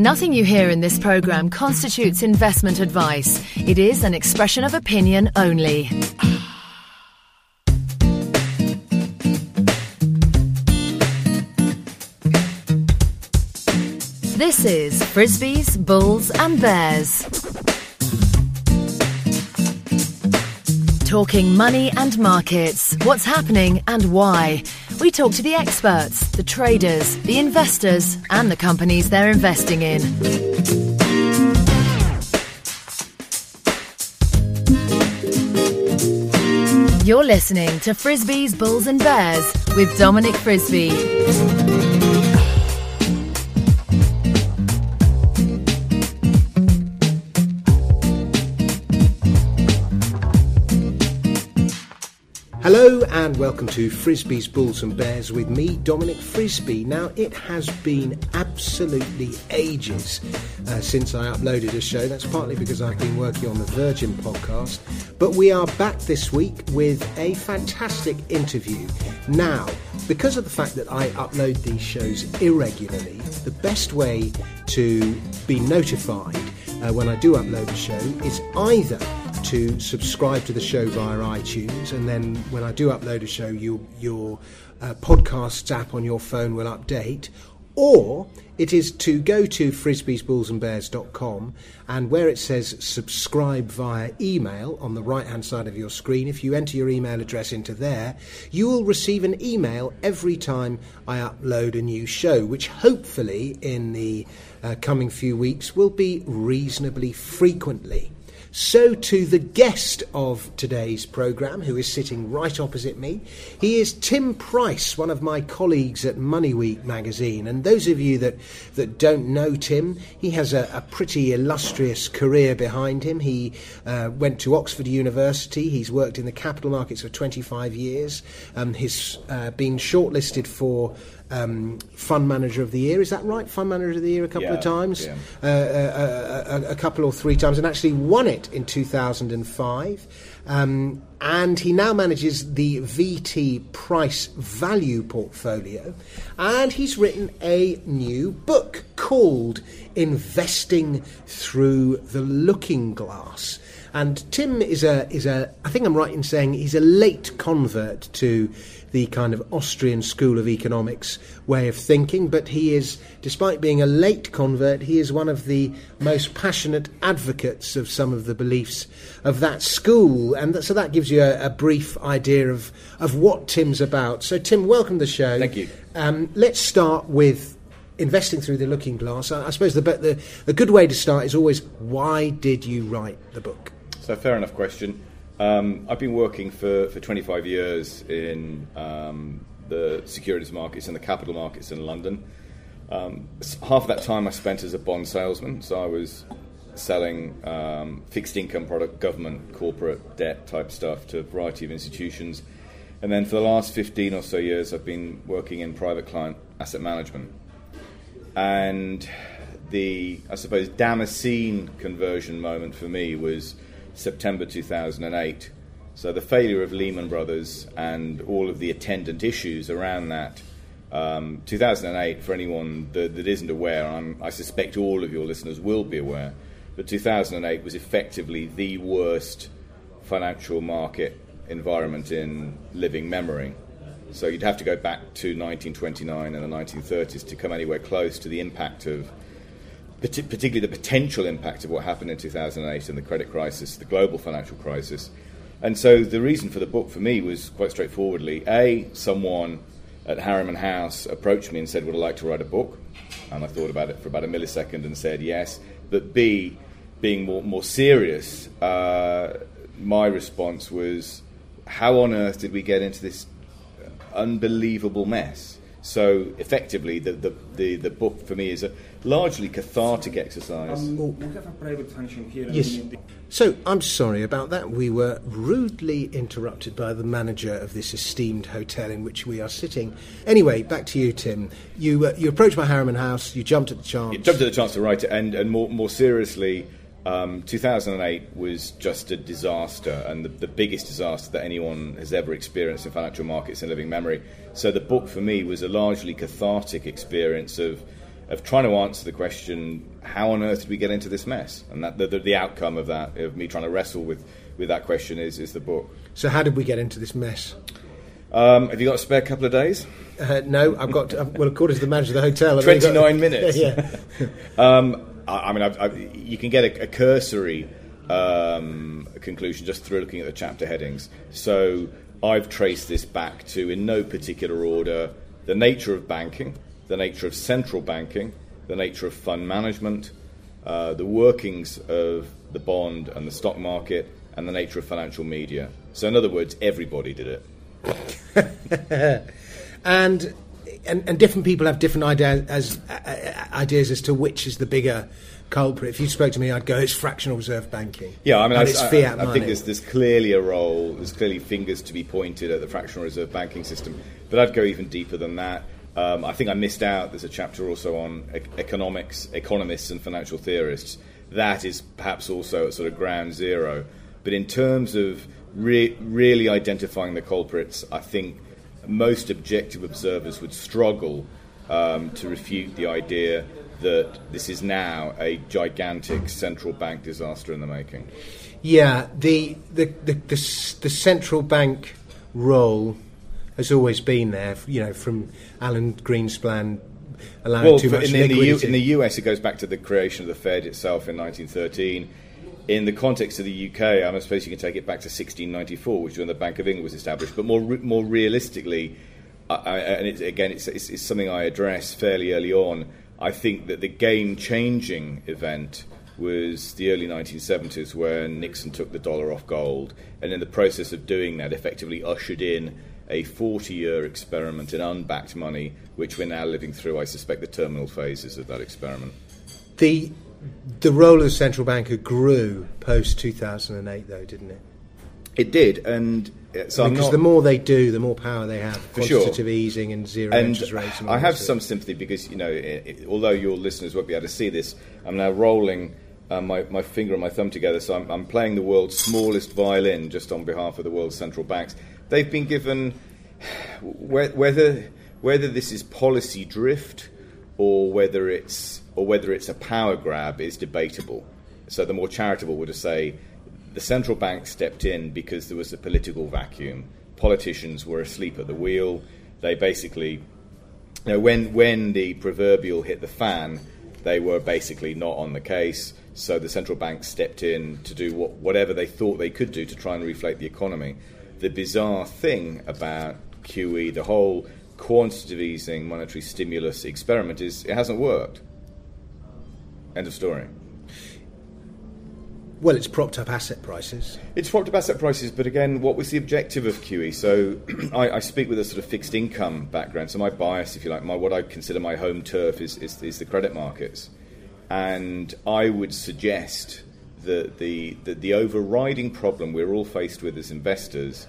Nothing you hear in this program constitutes investment advice. It is an expression of opinion only. This is Frisby's, Bulls and Bears. Talking money and markets, what's happening and why. We talk to the experts, the traders, the investors, and the companies they're investing in. You're listening to Frisby's, Bulls and Bears with Dominic Frisby. Hello and welcome to Frisby's Bulls and Bears with me, Dominic Frisby. Now, it has been absolutely ages uh, since I uploaded a show. That's partly because I've been working on the Virgin podcast. But we are back this week with a fantastic interview. Now, because of the fact that I upload these shows irregularly, the best way to be notified uh, when I do upload a show is either to subscribe to the show via iTunes, and then when I do upload a show, you, your uh, podcasts app on your phone will update. Or it is to go to frisbysbullsandbears.com and where it says subscribe via email on the right hand side of your screen, if you enter your email address into there, you will receive an email every time I upload a new show, which hopefully in the uh, coming few weeks will be reasonably frequently. So to the guest of today's programme, who is sitting right opposite me. He is Tim Price, one of my colleagues at Money Week magazine. And those of you that, that don't know Tim, he has a, a pretty illustrious career behind him. He uh, went to Oxford University. He's worked in the capital markets for 25 years. Um, he's uh, been shortlisted for um, Fund Manager of the Year. Is that right? Fund Manager of the Year a couple yeah, of times, yeah. uh, uh, a, a, couple or three times, and actually won it in 2005. Um, and he now manages the VT Price Value portfolio. And he's written a new book called Investing Through the Looking Glass. And Tim is a is a I think I'm right in saying he's a late convert to the kind of Austrian school of economics way of thinking, but he is, despite being a late convert, he is one of the most passionate advocates of some of the beliefs of that school. And that, so that gives you a, a, brief idea of, of what Tim's about. So, Tim, welcome to the show. Thank you. Um, let's start with investing through the looking glass. I, I suppose the, the, the good way to start is always why did you write the book? So, fair enough question. Um, I've been working for, for 25 years in um, the securities markets and the capital markets in London. Um, half of that time I spent as a bond salesman, so I was selling um, fixed income product, government, corporate debt type stuff to a variety of institutions. And then for the last 15 or so years, I've been working in private client asset management. And the, I suppose, Damascene conversion moment for me was September 2008. So the failure of Lehman Brothers and all of the attendant issues around that. Um, 2008, for anyone that, that isn't aware, I'm, I suspect all of your listeners will be aware, but 2008 was effectively the worst financial market environment in living memory. So you'd have to go back to 1929 and the 1930s to come anywhere close to the impact of particularly the potential impact of what happened in 2008 and the credit crisis, the global financial crisis. And so the reason for the book for me was quite straightforwardly A, someone at Harriman House approached me and said, Would I like to write a book? And I thought about it for about a millisecond and said yes. But B, being more, more serious, uh, my response was, How on earth did we get into this unbelievable mess? So effectively, the, the, the, the, book for me is a largely cathartic exercise. Um, we have a private function here. Yes. So I'm sorry about that. We were rudely interrupted by the manager of this esteemed hotel in which we are sitting. Anyway, back to you, Tim. You uh, you approached my Harriman House. You jumped at the chance. You jumped at the chance to write it, and and more more seriously. Um, 2008 was just a disaster, and the, the, biggest disaster that anyone has ever experienced in financial markets in living memory. So, the book for me was a largely cathartic experience of of trying to answer the question, how on earth did we get into this mess? And that the, the, the outcome of that, of me trying to wrestle with, with that question, is, is the book. So, how did we get into this mess? Um, have you got a spare couple of days? Uh, no, I've got. To, well, according to the manager of the hotel, I've 29 got, minutes. yeah. um, I, I, mean, I've, I've, you can get a, a cursory um, conclusion just through looking at the chapter headings. So I've traced this back to, in no particular order, the nature of banking, the nature of central banking, the nature of fund management, uh, the workings of the bond and the stock market, and the nature of financial media. So, in other words, everybody did it. and, and and different people have different ideas as uh, ideas as to which is the bigger culprit. If you spoke to me, I'd go, it's fractional reserve banking. Yeah, I mean, I, it's fiat I, money. I think there's, there's clearly a role, there's clearly fingers to be pointed at the fractional reserve banking system, but I'd go even deeper than that. Um, I think I missed out. There's a chapter also on e- economics, economists, and financial theorists. That is perhaps also at sort of ground zero. But in terms of re- really identifying the culprits, I think most objective observers would struggle um, to refute the idea that this is now a gigantic central bank disaster in the making. Yeah, the the the, the, the central bank role has always been there. You know, from Alan Greenspan allowing well, too much in, in, the U, in the US, it goes back to the creation of the Fed itself in 1913. In the context of the UK, I suppose you can take it back to 1694, which is when the Bank of England was established. But more more realistically, I, I, and it's, again, it's, it's, it's something I address fairly early on. I think that the game changing event was the early 1970s when Nixon took the dollar off gold, and in the process of doing that, effectively ushered in a 40 year experiment in unbacked money, which we're now living through, I suspect, the terminal phases of that experiment. The, the role of the central banker grew post 2008, though, didn't it? It did, and so because not, the more they do, the more power they have. For Quantitative sure. easing and zero and interest rates. And I have some sympathy because you know, it, it, although your listeners won't be able to see this, I'm now rolling uh, my, my finger and my thumb together, so I'm, I'm playing the world's smallest violin just on behalf of the world's central banks. They've been given whether whether this is policy drift or whether it's or whether it's a power grab is debatable. So the more charitable would say the central bank stepped in because there was a political vacuum. Politicians were asleep at the wheel. They basically, you know, when when the proverbial hit the fan, they were basically not on the case. So the central bank stepped in to do what, whatever they thought they could do to try and reflate the economy. The bizarre thing about QE, the whole quantitative easing monetary stimulus experiment, is it hasn't worked. End of story. Well, it's propped up asset prices. It's propped up asset prices, but again, what was the objective of QE? So I, I, speak with a sort of fixed income background, so my bias, if you like, my what I consider my home turf is, is, is the credit markets. And I would suggest that the, the, the overriding problem we're all faced with as investors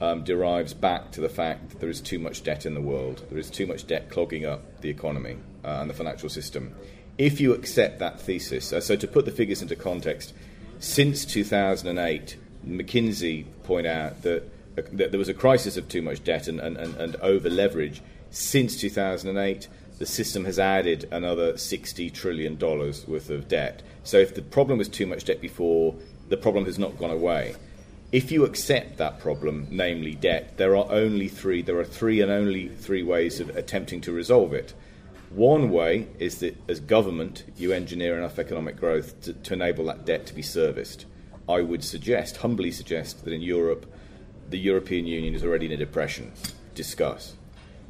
um, derives back to the fact that there is too much debt in the world. There is too much debt clogging up the economy uh, and the financial system. If you accept that thesis, uh, so to put the figures into context, since 2008, McKinsey point out that, uh, that there was a crisis of too much debt and, and, and, and over leverage. Since 2008, the system has added another $60 trillion worth of debt. So if the problem was too much debt before, the problem has not gone away. If you accept that problem, namely debt, there are only three. There are three and only three ways of attempting to resolve it. One way is that as government, you engineer enough economic growth to, to, enable that debt to be serviced. I would suggest, humbly suggest, that in Europe, the European Union is already in a depression. Discuss.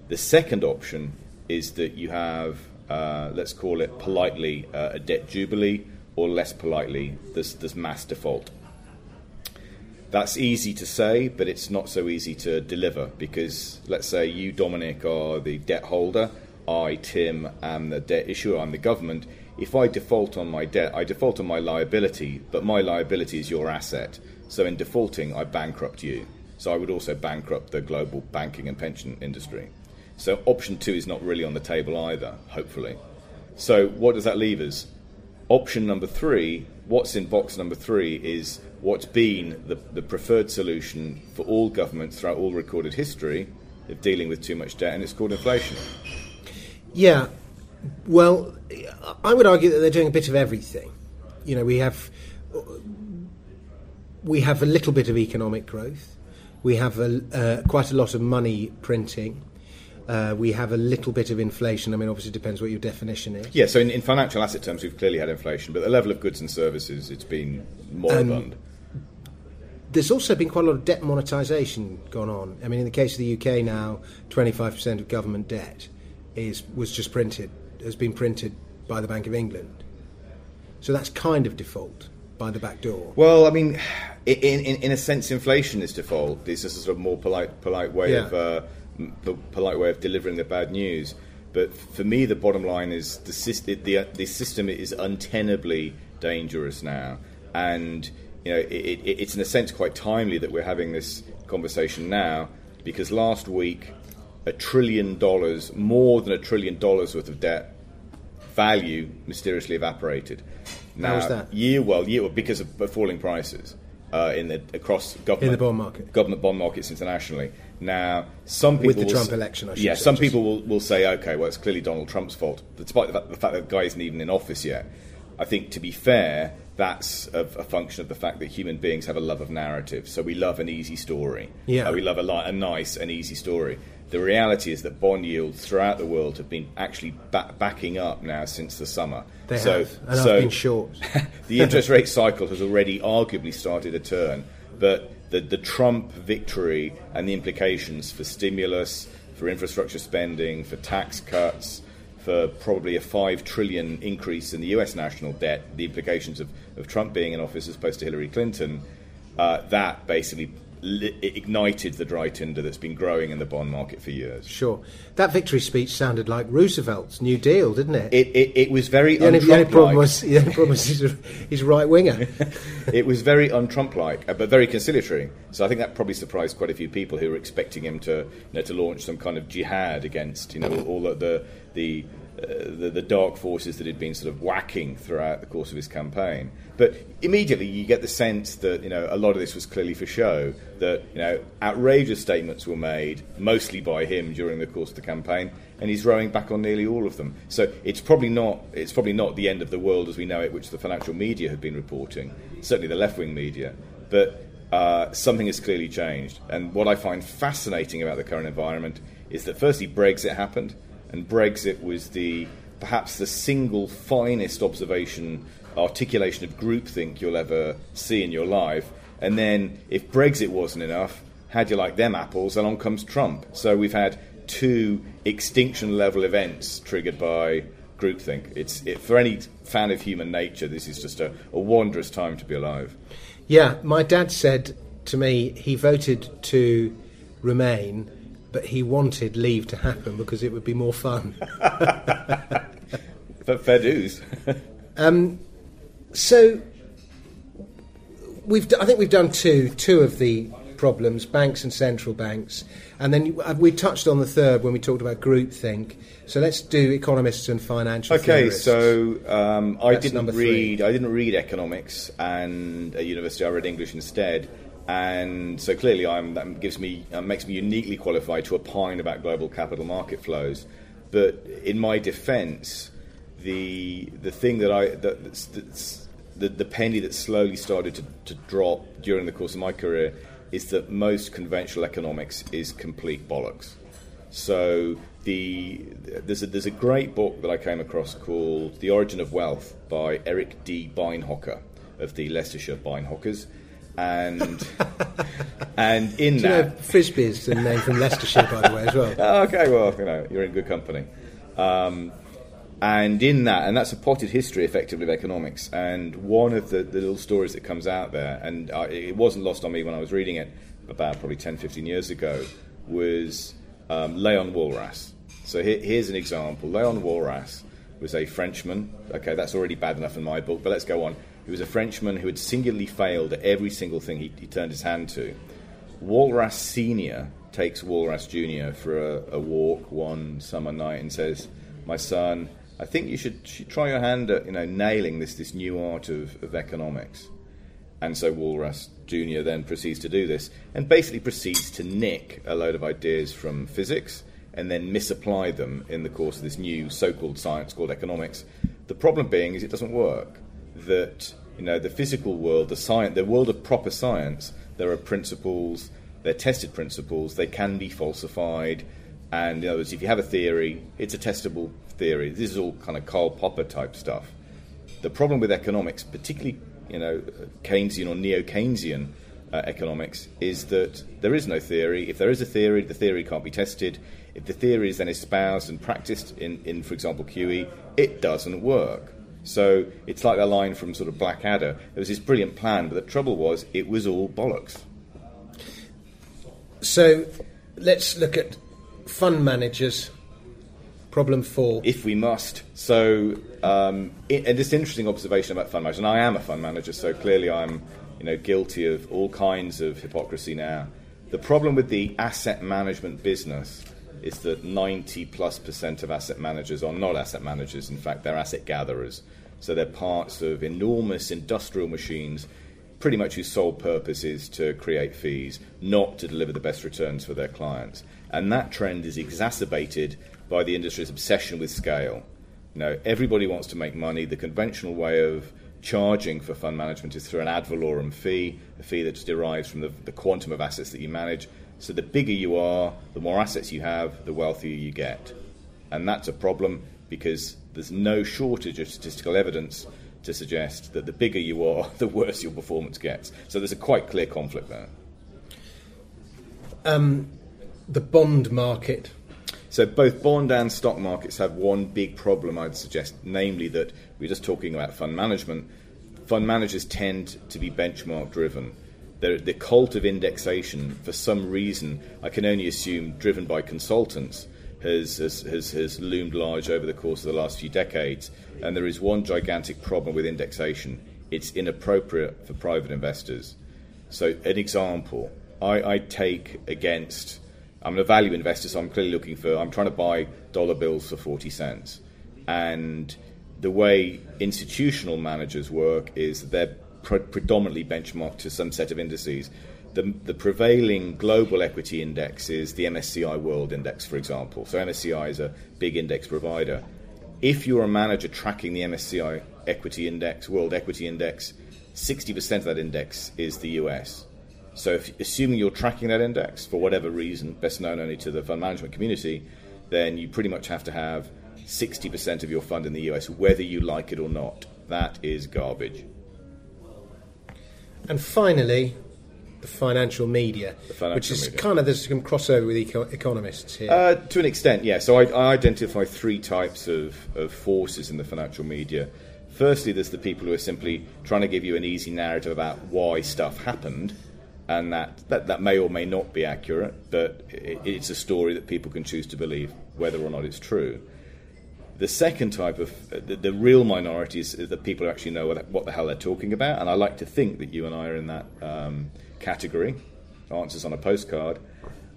The second option is that you have, uh, let's call it politely, uh, a debt jubilee, or less politely, there's, there's mass default. That's easy to say, but it's not so easy to deliver because, let's say, you, Dominic, are the debt holder. I, Tim, am the debt issuer, I'm the government. If I default on my debt, I default on my liability, but my liability is your asset. So in defaulting, I bankrupt you. So I would also bankrupt the global banking and pension industry. So option two is not really on the table either, hopefully. So what does that leave us? Option number three, what's in box number three, is what's been the, the preferred solution for all governments throughout all recorded history of dealing with too much debt, and it's called inflation. Yeah, Well, I would argue that they're doing a bit of everything. You know, we have we have a little bit of economic growth. We have a, uh, quite a lot of money printing. Uh, we have a little bit of inflation. I mean, obviously, it depends what your definition is. Yeah, so in, in, financial asset terms, we've clearly had inflation, but the level of goods and services, it's been moribund. Um, there's also been quite a lot of debt monetisation gone on. I mean, in the case of the UK now, 25% of government debt is was just printed, has been printed by the Bank of England. So that's kind of default by the back door. Well, I mean, in, in, in a sense, inflation is default. It's is a sort of more polite, polite way yeah. of uh, polite way of delivering the bad news. But for me, the bottom line is the, the, the system is untenably dangerous now, and you know it, it, it's in a sense quite timely that we're having this conversation now because last week a trillion dollars, more than a trillion dollars worth of debt value mysteriously evaporated. Now, How was that? Year well, year because of falling prices uh, in the across government in the bond market, government bond markets internationally. Now, some people with the Trump election, yeah, some people will, will say, okay, well, it's clearly Donald Trump's fault, despite the fact, the fact that the guy isn't even in office yet. I think, to be fair, that's a, a, function of the fact that human beings have a love of narrative. So we love an easy story. Yeah. Uh, we love a, li- a nice and easy story. The reality is that bond yields throughout the world have been actually ba- backing up now since the summer. They so, have, and so I've been short. the interest rate cycle has already arguably started a turn, but the, the Trump victory and the implications for stimulus, for infrastructure spending, for tax cuts, for probably a five trillion increase in the U.S. national debt, the implications of, of Trump being in office as opposed to Hillary Clinton, uh, that basically ignited the dry tinder that's been growing in the bond market for years. Sure. That victory speech sounded like Roosevelt's New Deal, didn't it? It, it, it was very the only, the only problem was, the only problem was he's, he's right winger. it was very un Trump like, uh, but very conciliatory. So I think that probably surprised quite a few people who were expecting him to, you know, to launch some kind of jihad against you know, all the, the, the the, dark forces that he'd been sort of whacking throughout the course of his campaign. But immediately you get the sense that you know a lot of this was clearly for show. That you know outrageous statements were made, mostly by him during the course of the campaign, and he's rowing back on nearly all of them. So it's probably not it's probably not the end of the world as we know it, which the financial media have been reporting. Certainly the left wing media, but. Uh, something has clearly changed. And what I find fascinating about the current environment is that firstly, Brexit happened, and Brexit was the perhaps the single finest observation articulation of groupthink you'll ever see in your life. And then, if Brexit wasn't enough, how do you like them apples? Along comes Trump. So we've had two extinction level events triggered by groupthink. It's it, for any fan of human nature. This is just a, a wondrous time to be alive. Yeah, my dad said to me he voted to remain but he wanted leave to happen because it would be more fun. but fair dues. um, so we've I think we've done two two of the problems: banks and central banks, and then uh, we touched on the third when we talked about groupthink. So let's do economists and financial. Okay, theorists. so um, I didn't read I didn't read economics, and at university I read English instead and so clearly I'm, that gives me uh, makes me uniquely qualified to opine about global capital market flows. But in my defence, the the thing that I that, that's, that's the, the penny that slowly started to, to drop during the course of my career is that most conventional economics is complete bollocks. So the there's a, there's a great book that I came across called The Origin of Wealth by Eric D. Beinhocker of the Leicestershire Beinhockers and and in Do that, you know, Frisby is the name from Leicestershire, by the way, as well. Okay, well, you know, you're in good company. Um, and in that, and that's a potted history, effectively, of economics. And one of the, the little stories that comes out there, and uh, it wasn't lost on me when I was reading it about probably 10, 15 years ago, was um, Leon Walras. So here, here's an example. Leon Walras was a Frenchman. Okay, that's already bad enough in my book, but let's go on. He was a Frenchman who had singularly failed at every single thing he, he turned his hand to. Walras Sr. takes Walras Jr. for a, a, walk one summer night and says, My son, I think you should, should try your hand at you know, nailing this, this new art of, of economics. And so Walras Jr. then proceeds to do this and basically proceeds to nick a load of ideas from physics and then misapply them in the course of this new so-called science called economics. The problem being is it doesn't work. That you know the physical world, the science, the world of proper science, there are principles, they're tested principles, they can be falsified, and in other words, if you have a theory, it's a testable theory. This is all kind of Karl Popper type stuff. The problem with economics, particularly you know Keynesian or neo-Keynesian uh, economics, is that there is no theory. If there is a theory, the theory can't be tested. If the theory is then espoused and practiced in, in for example, QE, it doesn't work. So it's like the line from sort of Blackadder. It was this brilliant plan, but the trouble was it was all bollocks. So let's look at fund managers. Problem four. If we must. So, um, it, and this interesting observation about fund managers, and I am a fund manager, so clearly I'm you know, guilty of all kinds of hypocrisy now. The problem with the asset management business is that 90 plus percent of asset managers are not asset managers. In fact, they're asset gatherers. So they're parts of enormous industrial machines, pretty much whose sole purpose is to create fees, not to deliver the best returns for their clients. And that trend is exacerbated by the industry's obsession with scale. You know, everybody wants to make money. The conventional way of charging for fund management is through an ad valorem fee, a fee that derives from the, the quantum of assets that you manage. So the bigger you are, the more assets you have, the wealthier you get. And that's a problem because there's no shortage of statistical evidence to suggest that the bigger you are, the worse your performance gets. So there's a quite clear conflict there. Um, the bond market. So both bond and stock markets have one big problem, I'd suggest, namely that we're just talking about fund management. Fund managers tend to be benchmark driven. The, the cult of indexation, for some reason, I can only assume driven by consultants, has, has, has, has loomed large over the course of the last few decades. And there is one gigantic problem with indexation it's inappropriate for private investors. So, an example I, I take against, I'm a value investor, so I'm clearly looking for, I'm trying to buy dollar bills for 40 cents. And the way institutional managers work is they're pre- predominantly benchmarked to some set of indices. The, the, prevailing global equity index is the MSCI World Index, for example. So MSCI is a big index provider. If you're a manager tracking the MSCI Equity Index, World Equity Index, 60% of that index is the US. So, if, assuming you're tracking that index for whatever reason, best known only to the fund management community, then you pretty much have to have 60% of your fund in the US, whether you like it or not. That is garbage. And finally, the financial media, The financial which is media. kind of there's some crossover with eco- economists here. Uh, to an extent, yeah. So I, I identify three types of, of forces in the financial media. Firstly, there's the people who are simply trying to give you an easy narrative about why stuff happened, and that, that, that may or may not be accurate, but it, it's a story that people can choose to believe, whether or not it's true. The second type of the, the real minority is, that people who actually know what, what the hell they're talking about, and I like to think that you and I are in that um, category. Answers on a postcard.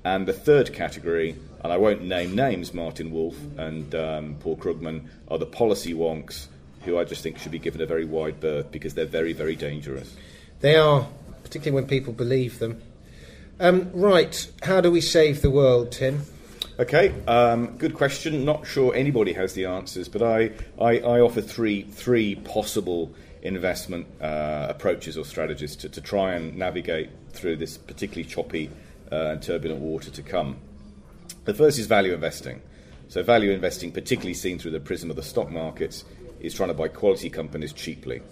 And the third category, and I won't name names, Martin Wolf and um, Paul Krugman, are the policy wonks who I just think should be given a very wide berth because they're very, very dangerous. they are, particularly when people believe them. Um, right, how do we save the world, Tim? Okay, um, good question. Not sure anybody has the answers, but I, I, I offer three, three possible investment uh, approaches or strategies to, to try and navigate through this particularly choppy uh, and turbulent water to come. The first is value investing. So, value investing, particularly seen through the prism of the stock markets, is trying to buy quality companies cheaply.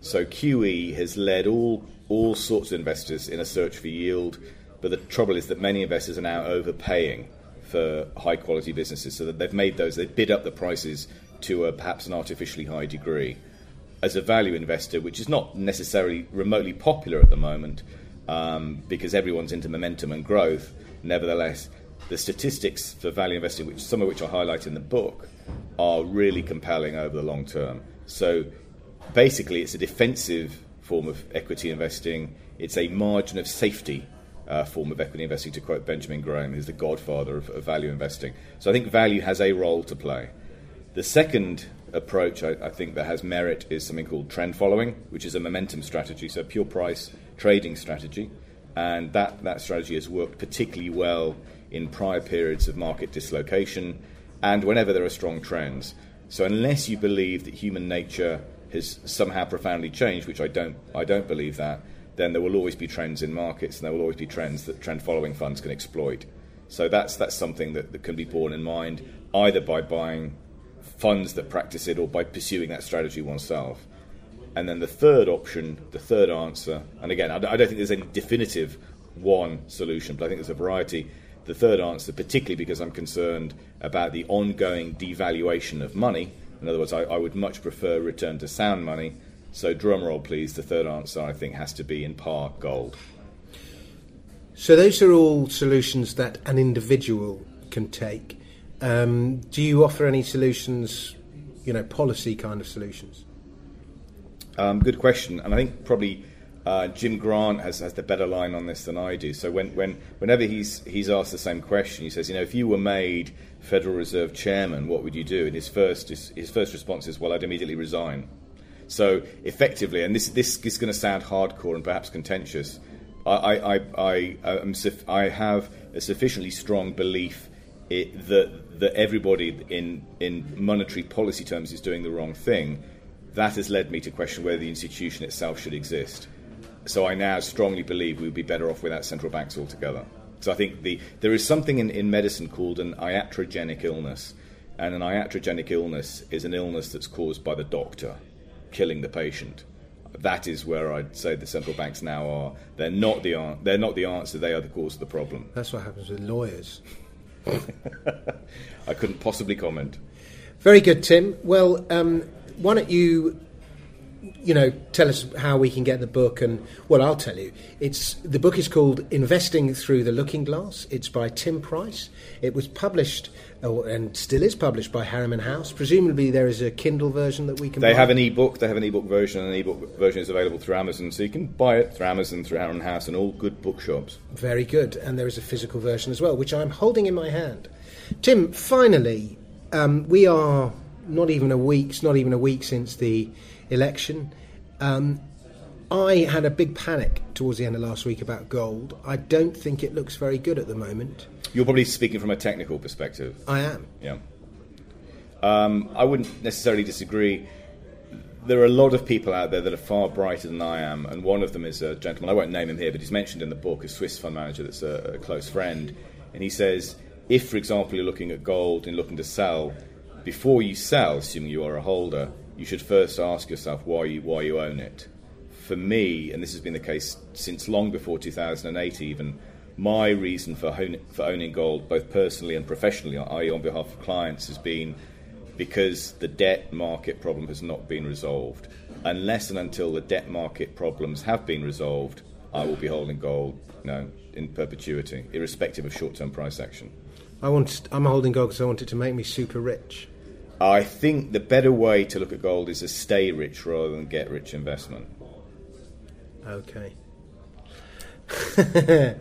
So QE has led all all sorts of investors in a search for yield, but the trouble is that many investors are now overpaying for high quality businesses, so that they've made those they've bid up the prices to a, perhaps an artificially high degree. As a value investor, which is not necessarily remotely popular at the moment, um, because everyone's into momentum and growth, nevertheless, the statistics for value investing, which some of which I highlight in the book, are really compelling over the long term. So basically, it's a defensive form of equity investing. It's a margin of safety uh, form of equity investing, to quote Benjamin Graham, who's the godfather of, of value investing. So I think value has a role to play. The second approach I, I think that has merit is something called trend following, which is a momentum strategy, so a pure price trading strategy. And that, that strategy has worked particularly well in prior periods of market dislocation and whenever there are strong trends. So unless you believe that human nature has somehow profoundly changed, which I don't, I don't believe that, then there will always be trends in markets and there will always be trends that trend following funds can exploit. So that's, that's something that, that can be borne in mind either by buying funds that practice it or by pursuing that strategy oneself. And then the third option, the third answer, and again, I don't think there's any definitive one solution, but I think there's a variety. The third answer, particularly because I'm concerned about the ongoing devaluation of money, in other words, I, I would much prefer return to sound money. So, drum roll, please. The third answer, I think, has to be in part gold. So, those are all solutions that an individual can take. Um, do you offer any solutions, you know, policy kind of solutions? Um, good question. And I think probably uh, Jim Grant has, has the better line on this than I do. So when, when, whenever he's, he's asked the same question, he says, you know, if you were made Federal Reserve Chairman, what would you do? And his first, his, his first response is, well, I'd immediately resign. So effectively, and this, this is going to sound hardcore and perhaps contentious, I, I, I, I, um, am, I have a sufficiently strong belief it, that, that everybody in, in monetary policy terms is doing the wrong thing. That has led me to question whether the institution itself should exist. So I now strongly believe we would be better off without central banks altogether. So I think the, there is something in, in medicine called an iatrogenic illness. And an iatrogenic illness is an illness that's caused by the doctor killing the patient. That is where I'd say the central banks now are. They're not the, they're not the answer, they are the cause of the problem. That's what happens with lawyers. I couldn't possibly comment. Very good, Tim. Well, um, why don't you you know, tell us how we can get the book. And well, I'll tell you. It's the book is called Investing Through the Looking Glass. It's by Tim Price. It was published oh, and still is published by Harriman House. Presumably, there is a Kindle version that we can. They buy. have an e-book. They have an e-book version, and an e-book version is available through Amazon, so you can buy it through Amazon, through Harriman House, and all good bookshops. Very good. And there is a physical version as well, which I'm holding in my hand. Tim, finally, um, we are not even a week, not even a week since the election. Um, I had a big panic towards the end of last week about gold. I don't think it looks very good at the moment. You're probably speaking from a technical perspective. I am. Yeah. Um, I wouldn't necessarily disagree. There are a lot of people out there that are far brighter than I am, and one of them is a gentleman. I won't name him here, but he's mentioned in the book, a Swiss fund manager that's a, a close friend. And he says, if, for example, you're looking at gold and looking to sell, before you sell, assuming you are a holder, you should first ask yourself why you, why you own it. For me, and this has been the case since long before 2008 even, my reason for, for owning gold, both personally and professionally, i.e., on behalf of clients, has been because the debt market problem has not been resolved. Unless and until the debt market problems have been resolved, I will be holding gold you know, in perpetuity, irrespective of short term price action. I want, I'm holding gold because I want it to make me super rich. I think the better way to look at gold is a stay rich rather than get rich investment. Okay.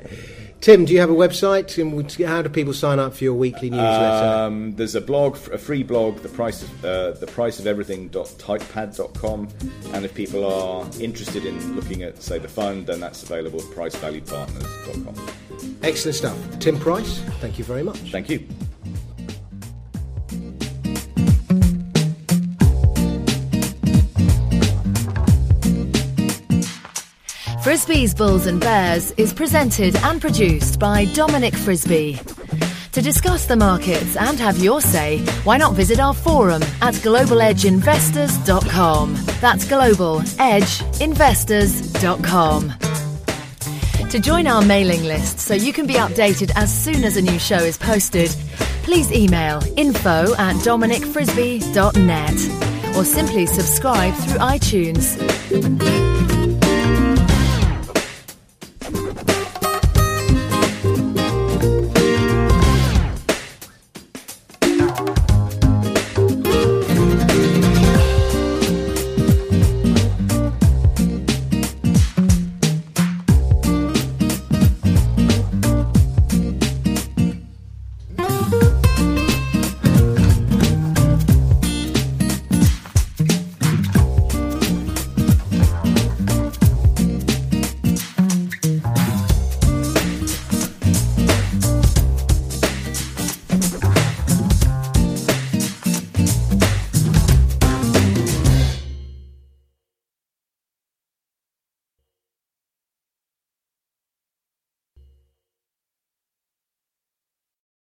Tim, do you have a website? And How do people sign up for your weekly newsletter? Um, there's a blog, a free blog, the price of uh, the price of everything.typepad.com, and if people are interested in looking at, say, the fund, then that's available at pricevaluepartners.com. Excellent stuff, Tim Price. Thank you very much. Thank you. Frisby's Bulls and Bears is presented and produced by Dominic Frisby. To discuss the markets and have your say, why not visit our forum at globaledgeinvestors.com. That's globaledgeinvestors.com. To join our mailing list so you can be updated as soon as a new show is posted, please email info at dominicfrisby.net or simply subscribe through iTunes.